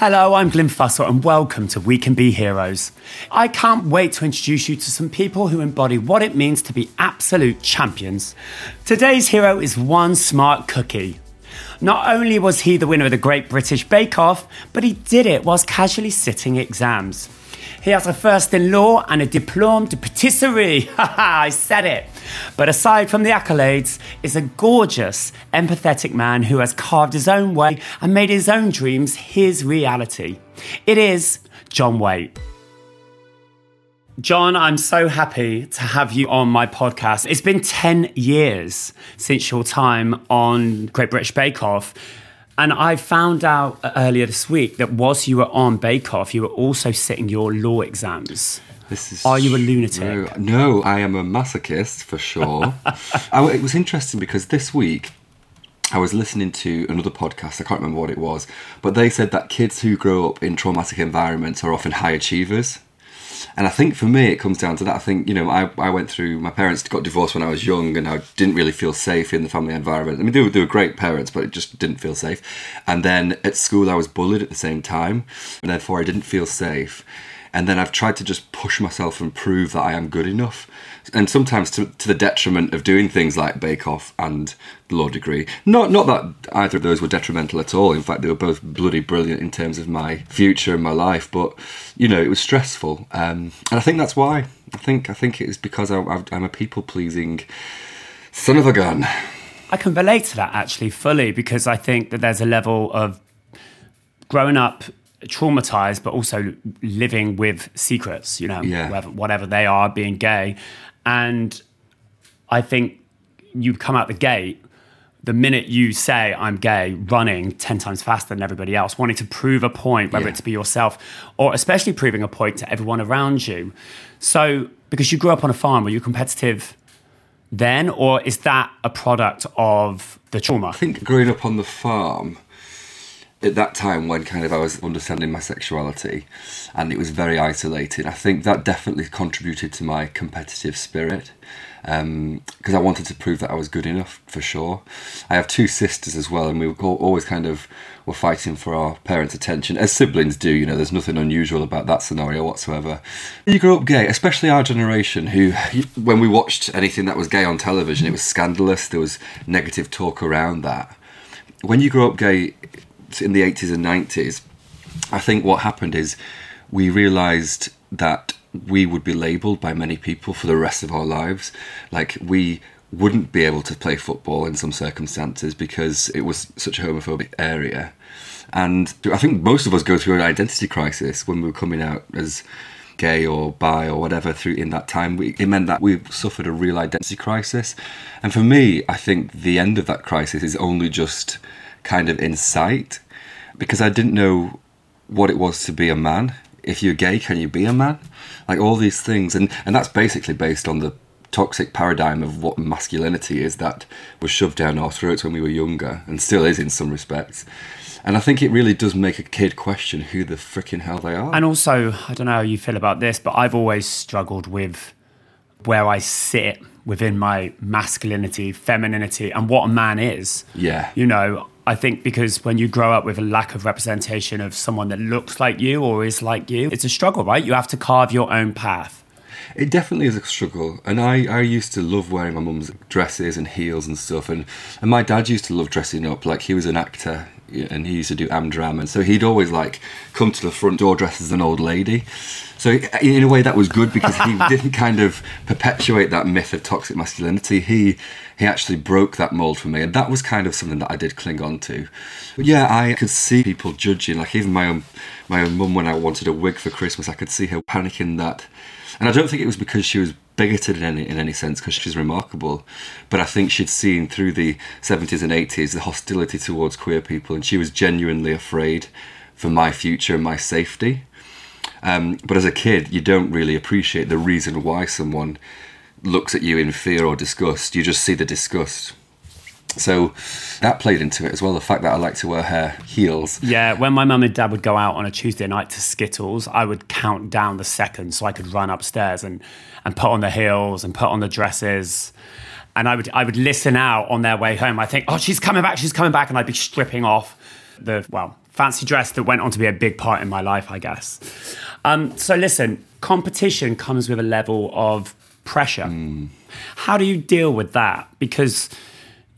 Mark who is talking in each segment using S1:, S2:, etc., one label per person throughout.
S1: Hello, I'm Glyn Fussell, and welcome to We Can Be Heroes. I can't wait to introduce you to some people who embody what it means to be absolute champions. Today's hero is one smart cookie. Not only was he the winner of the Great British Bake Off, but he did it whilst casually sitting exams. He has a first in law and a diplôme de patisserie. I said it. But aside from the accolades, is a gorgeous, empathetic man who has carved his own way and made his own dreams his reality. It is John Whaite. John, I'm so happy to have you on my podcast. It's been 10 years since your time on Great British Bake Off. And I found out uh, earlier this week that whilst you were on Bake Off, you were also sitting your law exams.
S2: This is
S1: Are you a lunatic?
S2: true. No, I am a masochist for sure. I, oh, it was interesting because this week I was listening to another podcast. I can't remember what it was, but they said that kids who grow up in traumatic environments are often high achievers. And I think for me, it comes down to that. I think, you know, I, I went through, my parents got divorced when I was young and I didn't really feel safe in the family environment. I mean, they were, they were great parents, but it just didn't feel safe. And then at school, I was bullied at the same time. And therefore, I didn't feel safe. And then I've tried to just push myself and prove that I am good enough. And sometimes to, to the detriment of doing things like Bake Off and the law degree. Not not that either of those were detrimental at all. In fact, they were both bloody brilliant in terms of my future and my life. But you know, it was stressful, um, and I think that's why. I think I think it is because I, I'm a people pleasing son of a gun.
S1: I can relate to that actually fully because I think that there's a level of growing up traumatized, but also living with secrets, you know,
S2: Yeah.
S1: whatever, whatever they are, being gay. And I think you come out the gate, the minute you say I'm gay, running 10 times faster than everybody else, wanting to prove a point, whether
S2: Yeah.
S1: it to be yourself or especially proving a point to everyone around you. So, because you grew up on a farm, were you competitive then, or is that a product of the trauma?
S2: I think growing up on the farm at that time when kind of I was understanding my sexuality and it was very isolated. I think that definitely contributed to my competitive spirit um, because I wanted to prove that I was good enough for sure. I have two sisters as well, and we were always kind of were fighting for our parents' attention, as siblings do. You know, there's nothing unusual about that scenario whatsoever. You grew up gay, especially our generation, who when we watched anything that was gay on television, it was scandalous. There was negative talk around that. When you grow up gay in the 80s and 90s, I think what happened is we realised that we would be labelled by many people for the rest of our lives. Like we wouldn't be able to play football in some circumstances because it was such a homophobic area. And I think most of us go through an identity crisis when we were coming out as gay or bi or whatever through in that time. We, it meant that we suffered a real identity crisis. And for me, I think the end of that crisis is only just kind of in sight because I didn't know what it was to be a man. If you're gay, can you be a man? Like all these things, and and that's basically based on the toxic paradigm of what masculinity is that was shoved down our throats when we were younger, and still is in some respects. And I think it really does make a kid question who the freaking hell they are.
S1: And also, I don't know how you feel about this, but I've always struggled with where I sit within my masculinity, femininity, and what a man is.
S2: Yeah.
S1: You know, I think because when you grow up with a lack of representation of someone that looks like you or is like you, it's a struggle, right? You have to carve your own path.
S2: It definitely is a struggle, and I, I used to love wearing my mum's dresses and heels and stuff, and, and my dad used to love dressing up. Like he was an actor, and he used to do Amdram, and so he'd always like come to the front door dressed as an old lady. So in a way, that was good because he didn't kind of perpetuate that myth of toxic masculinity. He he actually broke that mold for me, and that was kind of something that I did cling on to. But yeah, I could see people judging, like even my own my own mum when I wanted a wig for Christmas, I could see her panicking that. And I don't think it was because she was bigoted in any in any sense, because she's remarkable. But I think she'd seen through the 70s and 80s the hostility towards queer people, and she was genuinely afraid for my future and my safety. Um, but as a kid, you don't really appreciate the reason why someone looks at you in fear or disgust. You just see the disgust. So that played into it as well. The fact that I like to wear hair heels.
S1: Yeah, when my mum and dad would go out on a Tuesday night to Skittles, I would count down the seconds so I could run upstairs and, and put on the heels and put on the dresses. And I would I would listen out on their way home. I think, oh, she's coming back, she's coming back, and I'd be stripping off the well fancy dress that went on to be a big part in my life, I guess. Um, so listen, competition comes with a level of pressure.
S2: Mm.
S1: How do you deal with that? Because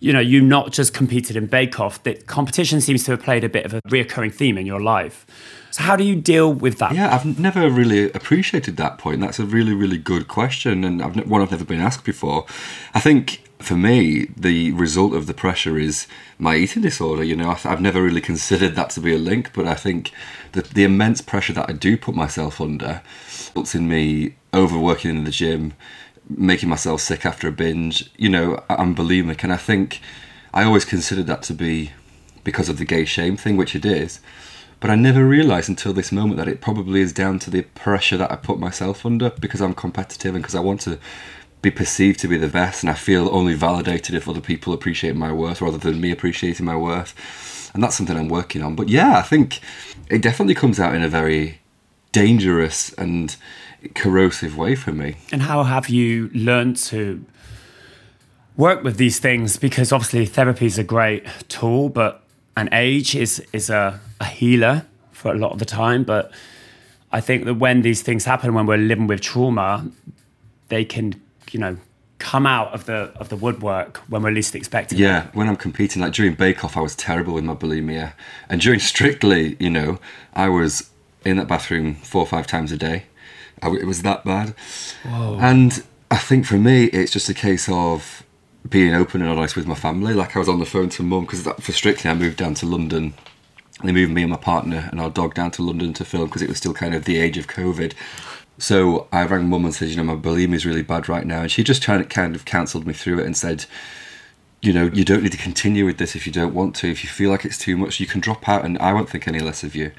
S1: you know, you not just competed in Bake Off, that competition seems to have played a bit of a reoccurring theme in your life. So how do you deal with that?
S2: Yeah, I've never really appreciated that point. That's a really, really good question, and I've, one I've never been asked before. I think for me, the result of the pressure is my eating disorder. You know, I've never really considered that to be a link, but I think the, the immense pressure that I do put myself under results in me overworking in the gym, making myself sick after a binge. You know, I'm bulimic, and I think I always considered that to be because of the gay shame thing, which it is. But I never realised until this moment that it probably is down to the pressure that I put myself under because I'm competitive and because I want to be perceived to be the best, and I feel only validated if other people appreciate my worth rather than me appreciating my worth. And that's something I'm working on. But yeah, I think it definitely comes out in a very dangerous and corrosive way for me.
S1: And how have you learned to work with these things? Because obviously therapy is a great tool, but an age is is a, a healer for a lot of the time. But I think that when these things happen, when we're living with trauma, they can, you know, come out of the of the woodwork when we're least expecting.
S2: Yeah, when I'm competing, like during Bake Off, I was terrible with my bulimia, and during Strictly, you know, I was in that bathroom four or five times a day. I, it was that bad.
S1: Whoa.
S2: And I think for me, it's just a case of being open and honest with my family. Like I was on the phone to mum because for Strictly, I moved down to London. They moved me and my partner and our dog down to London to film because it was still kind of the age of COVID. So I rang mum and said, you know, my bulimia is really bad right now, and she just kind of kind of counselled me through it and said, you know, you don't need to continue with this if you don't want to. If you feel like it's too much, you can drop out, and I won't think any less of you.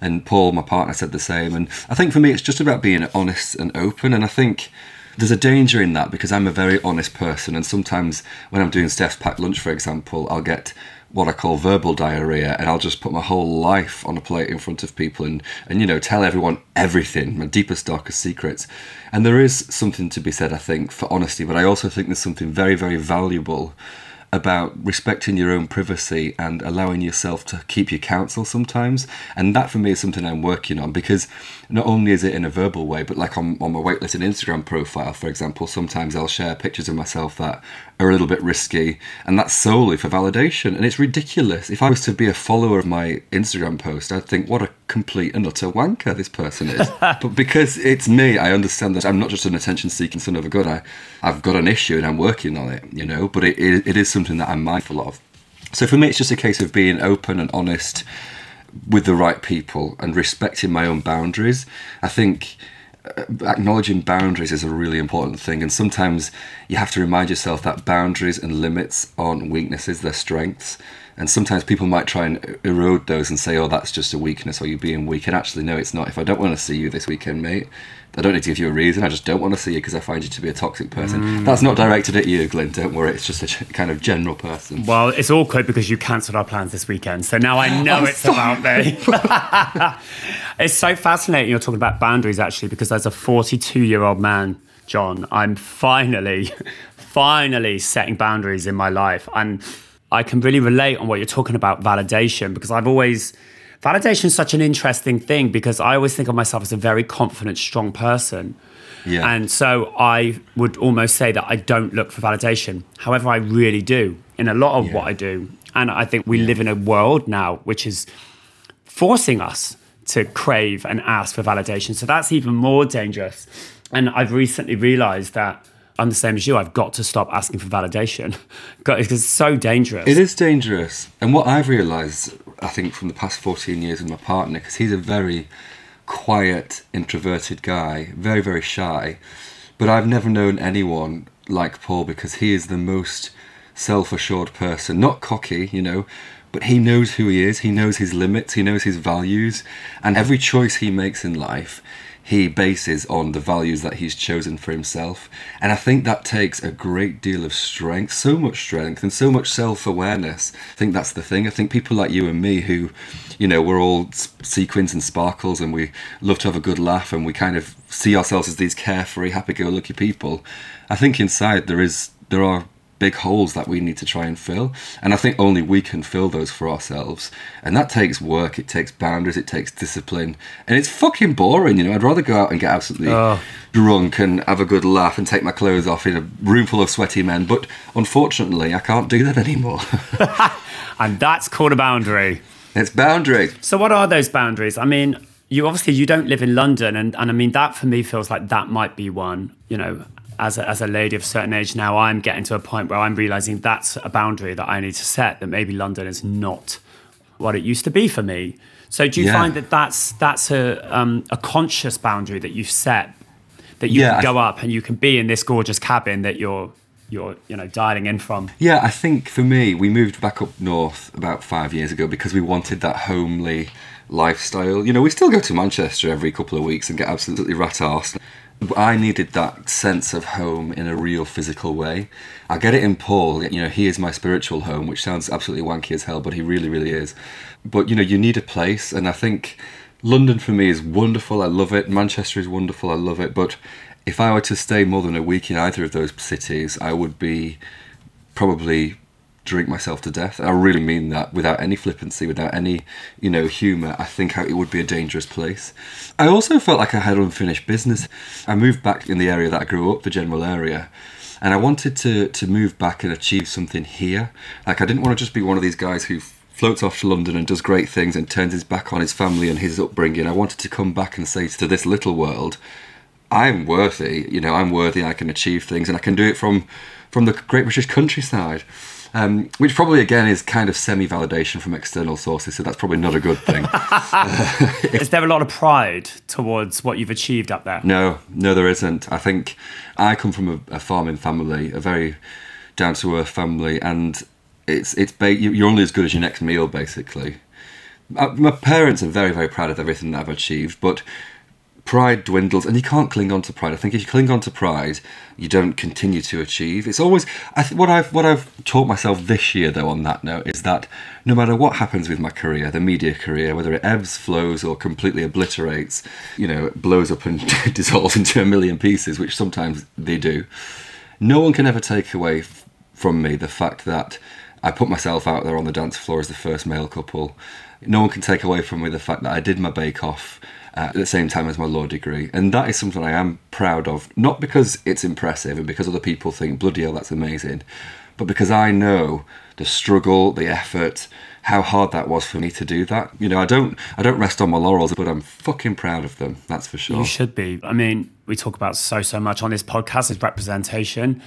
S2: And Paul, my partner, said the same. And I think for me, it's just about being honest and open. And I think there's a danger in that because I'm a very honest person. And sometimes when I'm doing Steph's packed lunch, for example, I'll get what I call verbal diarrhea, and I'll just put my whole life on a plate in front of people and, and you know, tell everyone everything, my deepest, darkest secrets. And there is something to be said, I think, for honesty, but I also think there's something very, very valuable about respecting your own privacy and allowing yourself to keep your counsel sometimes. And that for me is something I'm working on because not only is it in a verbal way, but like on, on my weightlifting Instagram profile, for example, sometimes I'll share pictures of myself that are a little bit risky, and that's solely for validation. And it's ridiculous. If I was to be a follower of my Instagram post, I'd think, what a complete and utter wanker this person is. but because it's me, I understand that I'm not just an attention seeking son of a gun. I, I've got an issue and I'm working on it, you know, but it, it, it is something that I'm mindful of. So for me, it's just a case of being open and honest with the right people and respecting my own boundaries. I think uh, acknowledging boundaries is a really important thing and sometimes you have to remind yourself that boundaries and limits aren't weaknesses they're strengths and sometimes people might try and erode those and say oh that's just a weakness or you're being weak and actually no it's not if i don't want to see you this weekend mate I don't need to give you a reason. I just don't want to see you because I find you to be a toxic person. Mm. That's not directed at you, Glyn. Don't worry. It's just a kind of general person.
S1: Well, it's awkward because you cancelled our plans this weekend, so now I know it's sorry. about me. it's so fascinating. You're talking about boundaries, actually, because as a 42 year old man, John, I'm finally, finally setting boundaries in my life, and I can really relate on what you're talking about validation because I've always validation is such an interesting thing because I always think of myself as a very confident, strong person. Yeah. And so I would almost say that I don't look for validation. However, I really do in a lot of yeah. what I do. And I think we yeah. live in a world now which is forcing us to crave and ask for validation. So that's even more dangerous. And I've recently realized that I'm the same as you. I've got to stop asking for validation because it's so dangerous.
S2: It is dangerous. And what I've realised, I think, from the past 14 years with my partner, because he's a very quiet, introverted guy, very, very shy. But I've never known anyone like Paul because he is the most self assured person. Not cocky, you know, but he knows who he is, he knows his limits, he knows his values, and every choice he makes in life he bases on the values that he's chosen for himself. And I think that takes a great deal of strength, so much strength, and so much self awareness. I think that's the thing. I think people like you and me, who, you know, we're all sequins and sparkles and we love to have a good laugh and we kind of see ourselves as these carefree, happy go lucky people. I think inside there is, there are big holes that we need to try and fill. And I think only we can fill those for ourselves. And that takes work, it takes boundaries, it takes discipline. And it's fucking boring, you know. I'd rather go out and get absolutely
S1: Oh.
S2: drunk and have a good laugh and take my clothes off in a room full of sweaty men. But unfortunately, I can't do that anymore.
S1: And that's called a boundary.
S2: it's boundary.
S1: So what are those boundaries? I mean, you obviously you don't live in London and, and I mean that for me feels like that might be one, you know, as a, as a lady of a certain age now I'm getting to a point where I'm realizing that's a boundary that I need to set that maybe London is not what it used to be for me. So do you
S2: Yeah.
S1: find that that's that's a um, a conscious boundary that you've set that you
S2: Yeah,
S1: can go up and you can be in this gorgeous cabin that you're you're you know dialing in from.
S2: Yeah, I think for me, we moved back up north about five years ago because we wanted that homely lifestyle. You know, we still go to Manchester every couple of weeks and get absolutely rat arsed. I needed that sense of home in a real physical way. I get it in Paul. You know, he is my spiritual home, which sounds absolutely wanky as hell, but he really, really is. But you know, you need a place, and I think London for me is wonderful. I love it. Manchester is wonderful. I love it. But if I were to stay more than a week in either of those cities, I would be probably drink myself to death. I really mean that without any flippancy, without any, you know, humour. I think it would be a dangerous place. I also felt like I had unfinished business. I moved back in the area that I grew up, the general area. And I wanted to, to move back and achieve something here. Like, I didn't want to just be one of these guys who floats off to London and does great things and turns his back on his family and his upbringing. I wanted to come back and say to this little world, I'm worthy. You know, I'm worthy. I can achieve things, and I can do it from from the Great British countryside. Um, which probably again is kind of semi-validation from external sources, so that's probably not a good thing.
S1: Is there a lot of pride towards what you've achieved up there?
S2: no, no, there isn't. I think I come from a, a farming family, a very down-to-earth family, and it's it's ba- you- you're only as good as your next meal, basically. Uh, my parents are very, very proud of everything that I've achieved, but pride dwindles and you can't cling on to pride. I think if you cling on to pride, you don't continue to achieve. It's always I th- what I've what I've taught myself this year though on that note is that no matter what happens with my career, the media career, whether it ebbs, flows or completely obliterates, you know, blows up and dissolves into a million pieces, which sometimes they do. No one can ever take away f- from me the fact that I put myself out there on the dance floor as the first male couple. No one can take away from me the fact that I did my bake off at the same time as my law degree. And that is something I am proud of, not because it's impressive and because other people think, bloody hell, that's amazing, but because I know the struggle, the effort, how hard that was for me to do that. You know, I don't I don't rest on my laurels, but I'm fucking proud of them, that's for sure.
S1: You should be. I mean, we talk about so, so much on this podcast is representation.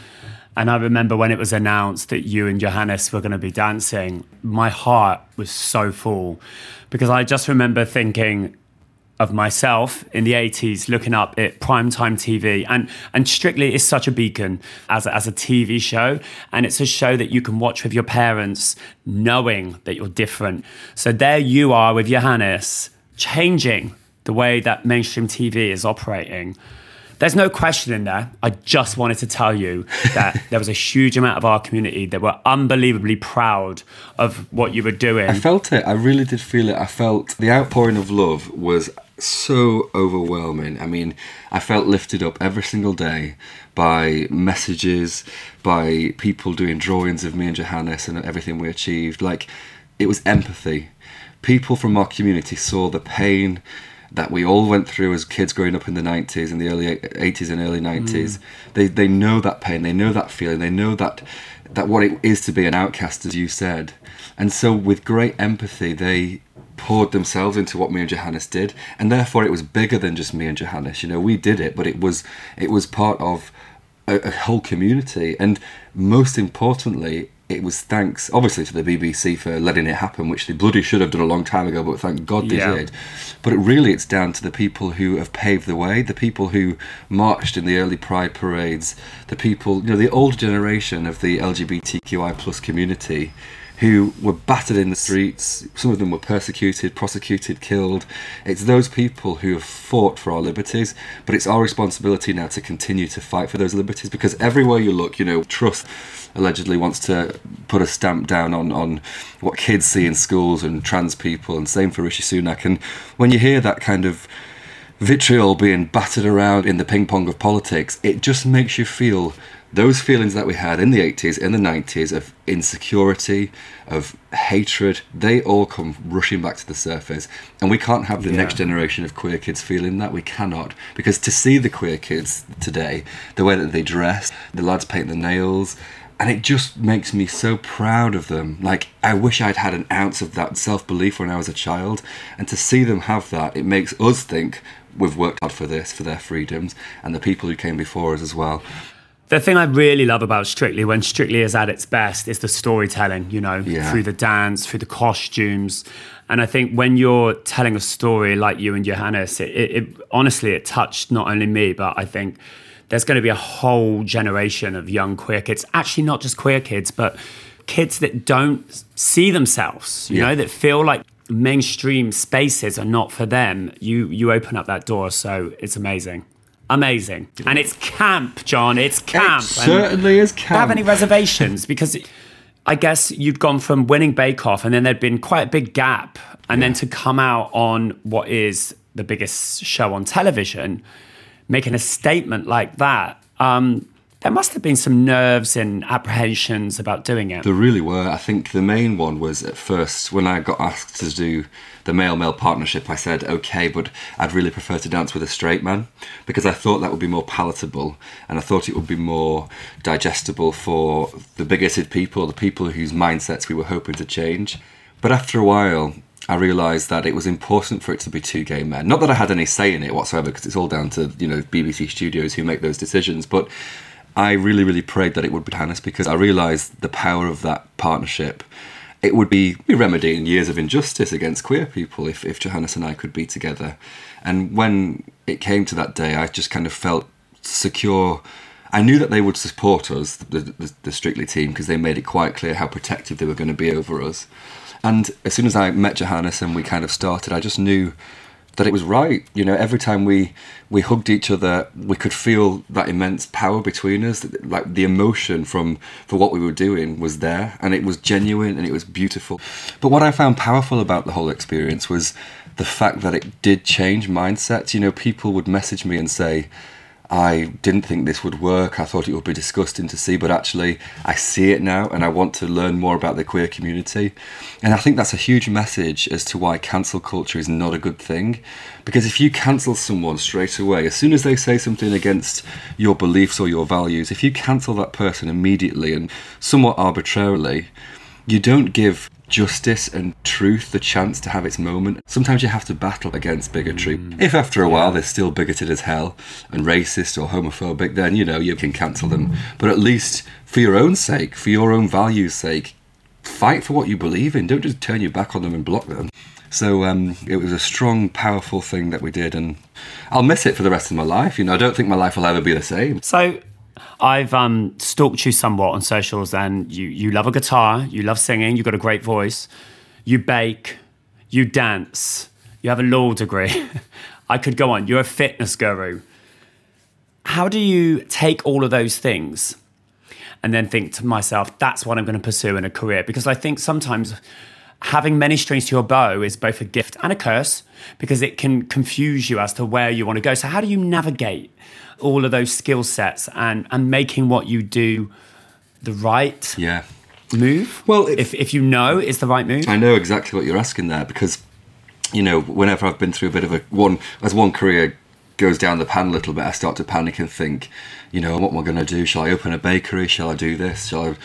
S1: And I remember when it was announced that you and Johannes were going to be dancing, my heart was so full because I just remember thinking of myself in the 80s looking up at primetime TV. And, and Strictly is such a beacon as a, as a TV show. And it's a show that you can watch with your parents knowing that you're different. So there you are with Johannes changing the way that mainstream TV is operating. There's no question in there. I just wanted to tell you that there was a huge amount of our community that were unbelievably proud of what you were doing.
S2: I felt it. I really did feel it. I felt the outpouring of love was so overwhelming. I mean, I felt lifted up every single day by messages, by people doing drawings of me and Johannes and everything we achieved. Like, it was empathy. People from our community saw the pain that we all went through as kids growing up in the 90s and the early 80s and early 90s. Mm. They, they know that pain, they know that feeling, they know that, that what it is to be an outcast, as you said. And so, with great empathy, they poured themselves into what me and Johannes did, and therefore it was bigger than just me and Johannes. You know, we did it, but it was it was part of a, a whole community, and most importantly, it was thanks obviously to the BBC for letting it happen, which they bloody should have done a long time ago, but thank God they
S1: Yeah.
S2: did. But it really, it's down to the people who have paved the way, the people who marched in the early Pride parades, the people, you know, the older generation of the LGBTQI plus community who were battered in the streets. Some of them were persecuted, prosecuted, killed. It's those people who have fought for our liberties, but it's our responsibility now to continue to fight for those liberties because everywhere you look, you know, Truss allegedly wants to put a stamp down on, on what kids see in schools and trans people, and same for Rishi Sunak. And when you hear that kind of vitriol being battered around in the ping pong of politics, it just makes you feel those feelings that we had in the 80s, in the 90s of insecurity, of hatred, they all come rushing back to the surface. And we can't have the
S1: Yeah.
S2: next generation of queer kids feeling that. We cannot. Because to see the queer kids today, the way that they dress, the lads paint the nails, and it just makes me so proud of them. Like, I wish I'd had an ounce of that self belief when I was a child. And to see them have that, it makes us think we've worked hard for this, for their freedoms, and the people who came before us as well.
S1: The thing I really love about Strictly, when Strictly is at its best, is the storytelling, you know,
S2: Yeah.
S1: through the dance, through the costumes. And I think when you're telling a story like you and Johannes, it, it, it honestly, it touched not only me, but I think there's going to be a whole generation of young queer kids, actually not just queer kids, but kids that don't see themselves, you
S2: Yeah.
S1: know, that feel like mainstream spaces are not for them. You, you open up that door. So it's amazing. Amazing. And it's camp, John. It's camp.
S2: It
S1: And
S2: certainly is camp.
S1: do you have any reservations? Because I guess you'd gone from winning Bake Off and then there'd been quite a big gap. And then to come out on what is the biggest show on television, making a statement like that, um, there must have been some nerves and apprehensions about doing it.
S2: There really were. I think the main one was at first when I got asked to do the male male partnership, I said, okay, but I'd really prefer to dance with a straight man because I thought that would be more palatable and I thought it would be more digestible for the bigoted people, the people whose mindsets we were hoping to change. But after a while, I realised that it was important for it to be two gay men. Not that I had any say in it whatsoever, because it's all down to you know BBC Studios who make those decisions. But I really, really prayed that it would be Hannes because I realised the power of that partnership. It would be remedying years of injustice against queer people if, if Johannes and I could be together. And when it came to that day, I just kind of felt secure. I knew that they would support us, the, the, the Strictly team, because they made it quite clear how protective they were going to be over us. And as soon as I met Johannes and we kind of started, I just knew that it was right. You know, every time we we hugged each other, we could feel that immense power between us. Like the emotion from for what we were doing was there, and it was genuine and it was beautiful. But what I found powerful about the whole experience was the fact that it did change mindsets. You know, people would message me and say. I didn't think this would work. I thought it would be disgusting to see, but actually, I see it now and I want to learn more about the queer community. And I think that's a huge message as to why cancel culture is not a good thing. Because if you cancel someone straight away, as soon as they say something against your beliefs or your values, if you cancel that person immediately and somewhat arbitrarily, you don't give justice and truth the chance to have its moment. Sometimes you have to battle against bigotry. If after a while they're still bigoted as hell and racist or homophobic, then you know you can cancel them. But at least for your own sake, for your own values' sake, fight for what you believe in. Don't just turn your back on them and block them. So um, it was a strong, powerful thing that we did, and I'll miss it for the rest of my life. You know, I don't think my life will ever be the same.
S1: So I've um, stalked you somewhat on socials, and you, you love a guitar, you love singing, you've got a great voice, you bake, you dance, you have a law degree. I could go on. You're a fitness guru. How do you take all of those things and then think to myself, that's what I'm going to pursue in a career? Because I think sometimes having many strings to your bow is both a gift and a curse because it can confuse you as to where you want to go. So, how do you navigate all of those skill sets and, and making what you do the right
S2: Yeah.
S1: move?
S2: Well, it-
S1: if, if you know it's the right move.
S2: I know exactly what you're asking there because, you know, whenever I've been through a bit of a one, as one career goes down the pan a little bit, I start to panic and think, you know, what am I going to do? Shall I open a bakery? Shall I do this? Shall I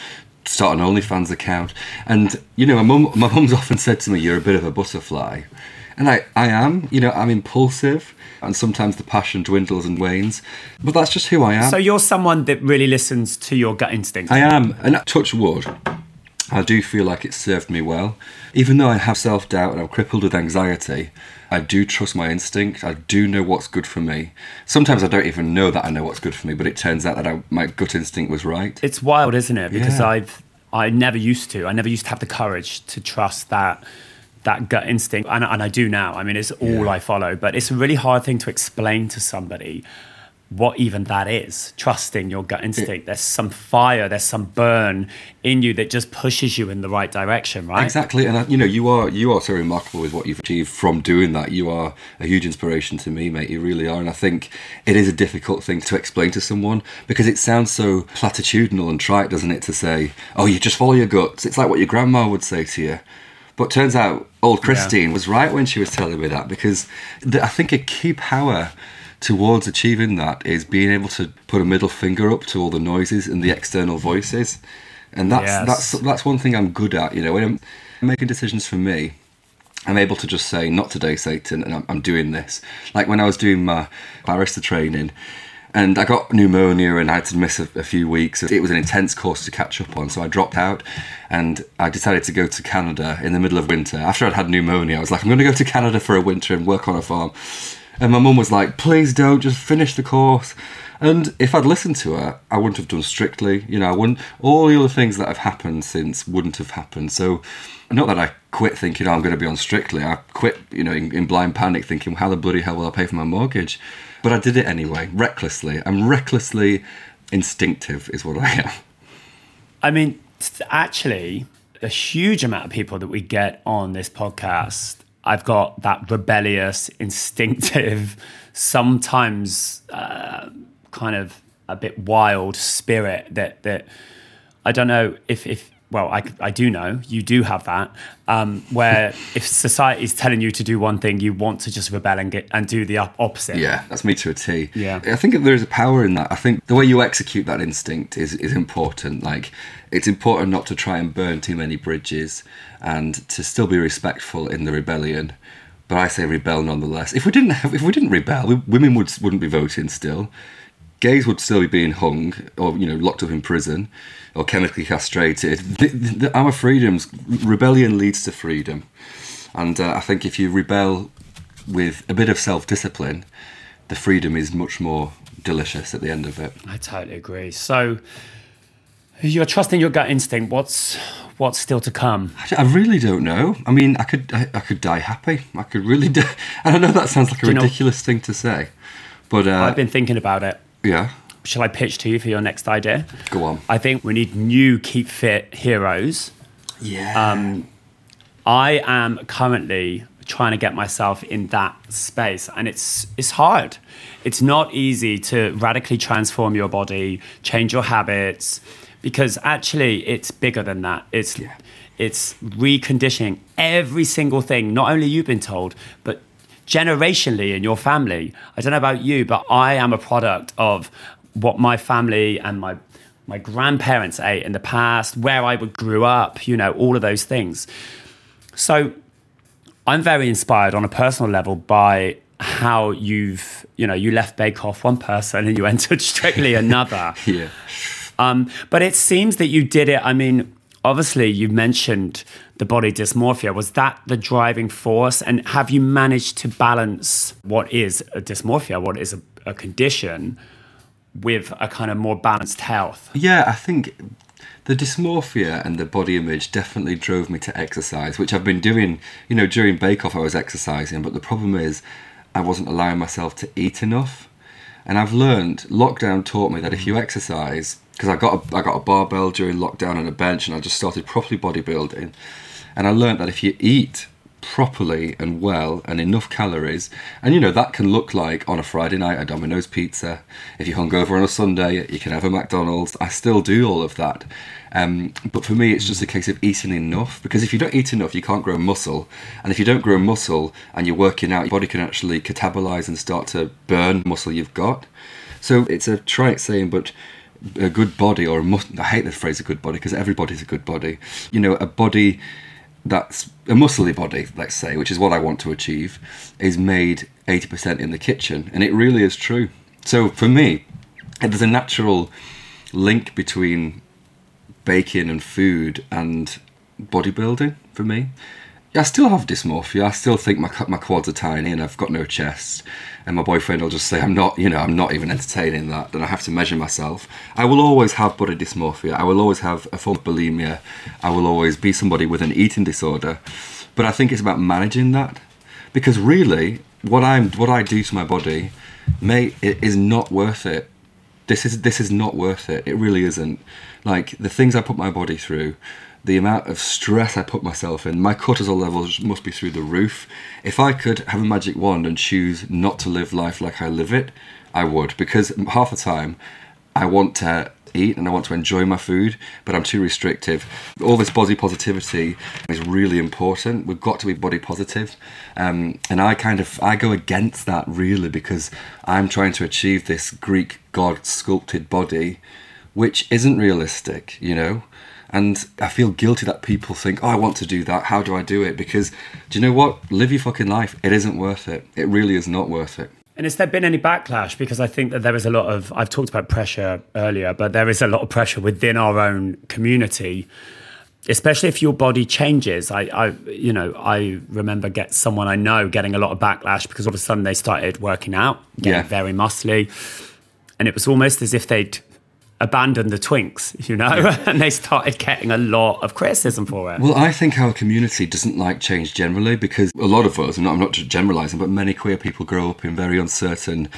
S2: start an OnlyFans account? And, you know, my mum, my mum's often said to me, you're a bit of a butterfly. And I, I am, you know, I'm impulsive and sometimes the passion dwindles and wanes, but that's just who I am.
S1: So, you're someone that really listens to your gut instinct.
S2: I am, and touch wood, I do feel like it served me well. Even though I have self doubt and I'm crippled with anxiety, I do trust my instinct. I do know what's good for me. Sometimes I don't even know that I know what's good for me, but it turns out that I, my gut instinct was right.
S1: it's wild, isn't it? Because
S2: Yeah.
S1: I've I never used to. I never used to have the courage to trust that that gut instinct, and, and I do now. I mean, it's all
S2: Yeah.
S1: I follow, but it's a really hard thing to explain to somebody. what even that is trusting your gut instinct there's some fire there's some burn in you that just pushes you in the right direction right
S2: exactly and you know you are you are so remarkable with what you've achieved from doing that you are a huge inspiration to me mate you really are and i think it is a difficult thing to explain to someone because it sounds so platitudinal and trite doesn't it to say oh you just follow your guts it's like what your grandma would say to you but turns out old christine yeah. was right when she was telling me that because the, i think a key power towards achieving that is being able to put a middle finger up to all the noises and the external voices. And that's yes. that's that's one thing I'm good at. You know, when I'm making decisions for me, I'm able to just say, "Not today, Satan," and I'm, I'm doing this. Like when I was doing my barrister training, and I got pneumonia and I had to miss a, a, few weeks. It was an intense course to catch up on, so I dropped out and I decided to go to Canada in the middle of winter. After I'd had pneumonia, I was like, I'm going to go to Canada for a winter and work on a farm. And my mum was like, please don't, just finish the course. And if I'd listened to her, I wouldn't have done strictly. You know, I wouldn't, all the other things that have happened since wouldn't have happened. So, not that I quit thinking, oh, I'm going to be on strictly. I quit, you know, in, in blind panic thinking, how the bloody hell will I pay for my mortgage? But I did it anyway, recklessly. I'm recklessly instinctive, is what I am.
S1: I mean, actually, a huge amount of people that we get on this podcast I've got that rebellious, instinctive, sometimes uh, kind of a bit wild spirit that that I don't know if if well I, I do know you do have that um, where if society is telling you to do one thing you want to just rebel and get and do the opposite
S2: yeah that's me to a
S1: T yeah
S2: I think there is a power in that I think the way you execute that instinct is is important like it's important not to try and burn too many bridges and to still be respectful in the rebellion. But I say rebel nonetheless. If we didn't have, if we didn't rebel, we, women would wouldn't be voting still. Gays would still be being hung or you know locked up in prison or chemically castrated. The, the, our freedoms, rebellion leads to freedom, and uh, I think if you rebel with a bit of self discipline, the freedom is much more delicious at the end of it.
S1: I totally agree. So you're trusting your gut instinct. What's what's still to come?
S2: I really don't know. I mean, I could I, I could die happy. I could really die. I don't know. That sounds like a ridiculous know, thing to say, but uh,
S1: I've been thinking about it.
S2: Yeah.
S1: Shall I pitch to you for your next idea?
S2: Go on.
S1: I think we need new keep fit heroes.
S2: Yeah.
S1: Um, I am currently trying to get myself in that space and it's it's hard it's not easy to radically transform your body change your habits because actually it's bigger than that. It's yeah. it's reconditioning every single thing. Not only you've been told, but generationally in your family. I don't know about you, but I am a product of what my family and my my grandparents ate in the past, where I would grew up, you know, all of those things. So I'm very inspired on a personal level by how you've, you know, you left Bake Off one person and you entered Strictly another.
S2: yeah.
S1: Um, but it seems that you did it. I mean, obviously, you mentioned the body dysmorphia. Was that the driving force? And have you managed to balance what is a dysmorphia, what is a, a condition, with a kind of more balanced health?
S2: Yeah, I think the dysmorphia and the body image definitely drove me to exercise, which I've been doing. You know, during Bake Off, I was exercising, but the problem is I wasn't allowing myself to eat enough. And I've learned, lockdown taught me that if you exercise, because I got a, I got a barbell during lockdown and a bench, and I just started properly bodybuilding. And I learned that if you eat properly and well and enough calories, and you know that can look like on a Friday night a Domino's pizza. If you're hungover on a Sunday, you can have a McDonald's. I still do all of that. Um, but for me, it's just a case of eating enough because if you don't eat enough, you can't grow muscle. And if you don't grow muscle and you're working out, your body can actually catabolize and start to burn muscle you've got. So it's a trite saying, but a good body or a mus- I hate the phrase a good body because everybody's a good body. You know, a body that's a muscly body, let's say, which is what I want to achieve, is made 80% in the kitchen. And it really is true. So for me, there's a natural link between baking and food and bodybuilding for me. I still have dysmorphia. I still think my my quads are tiny and I've got no chest. And my boyfriend will just say I'm not, you know, I'm not even entertaining that. Then I have to measure myself. I will always have body dysmorphia. I will always have a form of bulimia. I will always be somebody with an eating disorder. But I think it's about managing that because really, what I'm what I do to my body, mate, it is not worth it. This is this is not worth it. It really isn't. Like the things I put my body through, the amount of stress I put myself in, my cortisol levels must be through the roof. If I could have a magic wand and choose not to live life like I live it, I would because half the time I want to eat and I want to enjoy my food, but I'm too restrictive. All this body positivity is really important. We've got to be body positive, um, and I kind of I go against that really because I'm trying to achieve this Greek god sculpted body, which isn't realistic, you know. And I feel guilty that people think, oh, I want to do that. How do I do it? Because do you know what? Live your fucking life. It isn't worth it. It really is not worth it.
S1: And has there been any backlash? Because I think that there is a lot of, I've talked about pressure earlier, but there is a lot of pressure within our own community, especially if your body changes. I, I you know, I remember get someone I know getting a lot of backlash because all of a sudden they started working out, getting
S2: Yeah.
S1: very muscly. And it was almost as if they'd abandoned the twinks, you know, and they started getting a lot of criticism for it.
S2: Well, I think our community doesn't like change generally because a lot of us, and I'm not generalising, but many queer people grow up in very uncertain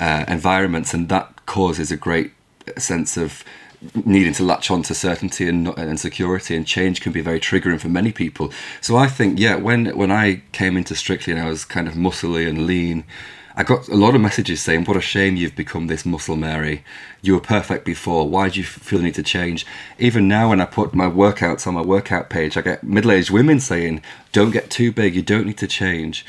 S2: uh, environments, and that causes a great sense of needing to latch on to certainty and, and security and change can be very triggering for many people. So i think yeah when when i came into strictly and i was kind of muscly and lean I got a lot of messages saying, "What a shame you've become this muscle Mary. You were perfect before. Why do you feel the need to change?" Even now, when I put my workouts on my workout page, I get middle-aged women saying, "Don't get too big. You don't need to change."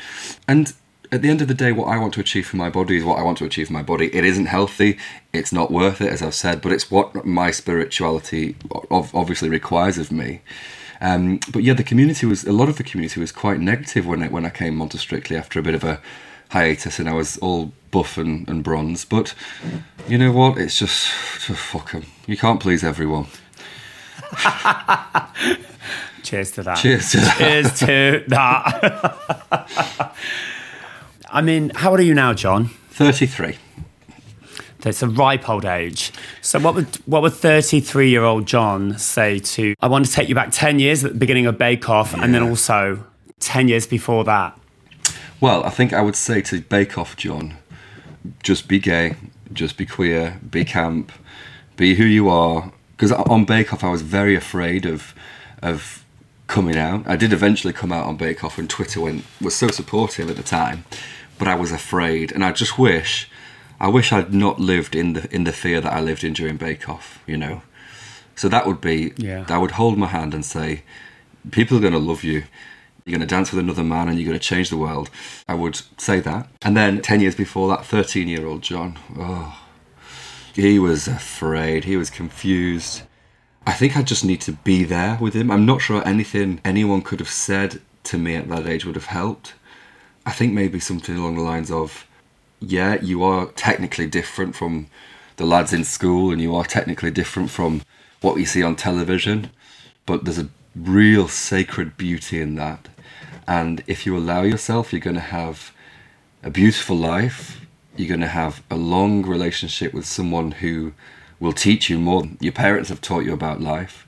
S2: And at the end of the day, what I want to achieve for my body is what I want to achieve for my body. It isn't healthy. It's not worth it, as I've said, but it's what my spirituality obviously requires of me. Um, but yeah, the community was a lot of the community was quite negative when I, when I came onto Strictly after a bit of a hiatus and I was all buff and, and bronze. But you know what? It's just, just fuck 'em. You can't please everyone.
S1: Cheers to that.
S2: Cheers to that.
S1: Cheers to that. I mean, how old are you now, John?
S2: 33.
S1: That's a ripe old age. So, what would what would thirty three year old John say to? I want to take you back ten years at the beginning of Bake Off, and then also ten years before that.
S2: Well, I think I would say to Bake Off John, just be gay, just be queer, be camp, be who you are. Because on Bake Off, I was very afraid of of coming out. I did eventually come out on Bake Off, and Twitter went was so supportive at the time, but I was afraid, and I just wish, I wish I'd not lived in the in the fear that I lived in during Bake Off. You know, so that would be,
S1: Yeah.
S2: I would hold my hand and say, people are going to love you. You're going to dance with another man and you're going to change the world. I would say that. And then 10 years before that, 13 year old John, oh, he was afraid. He was confused. I think I just need to be there with him. I'm not sure anything anyone could have said to me at that age would have helped. I think maybe something along the lines of, yeah, you are technically different from the lads in school and you are technically different from what you see on television, but there's a real sacred beauty in that. And if you allow yourself, you're going to have a beautiful life. You're going to have a long relationship with someone who will teach you more than your parents have taught you about life.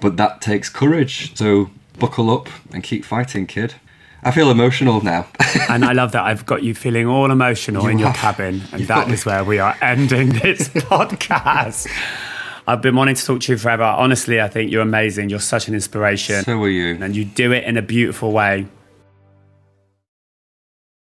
S2: But that takes courage. So buckle up and keep fighting, kid. I feel emotional now.
S1: And I love that I've got you feeling all emotional
S2: You
S1: in your cabin, and
S2: You've
S1: that is where we are ending this podcast. I've been wanting to talk to you forever. Honestly, I think you're amazing. You're such an inspiration.
S2: so are you.
S1: and you do it in a beautiful way.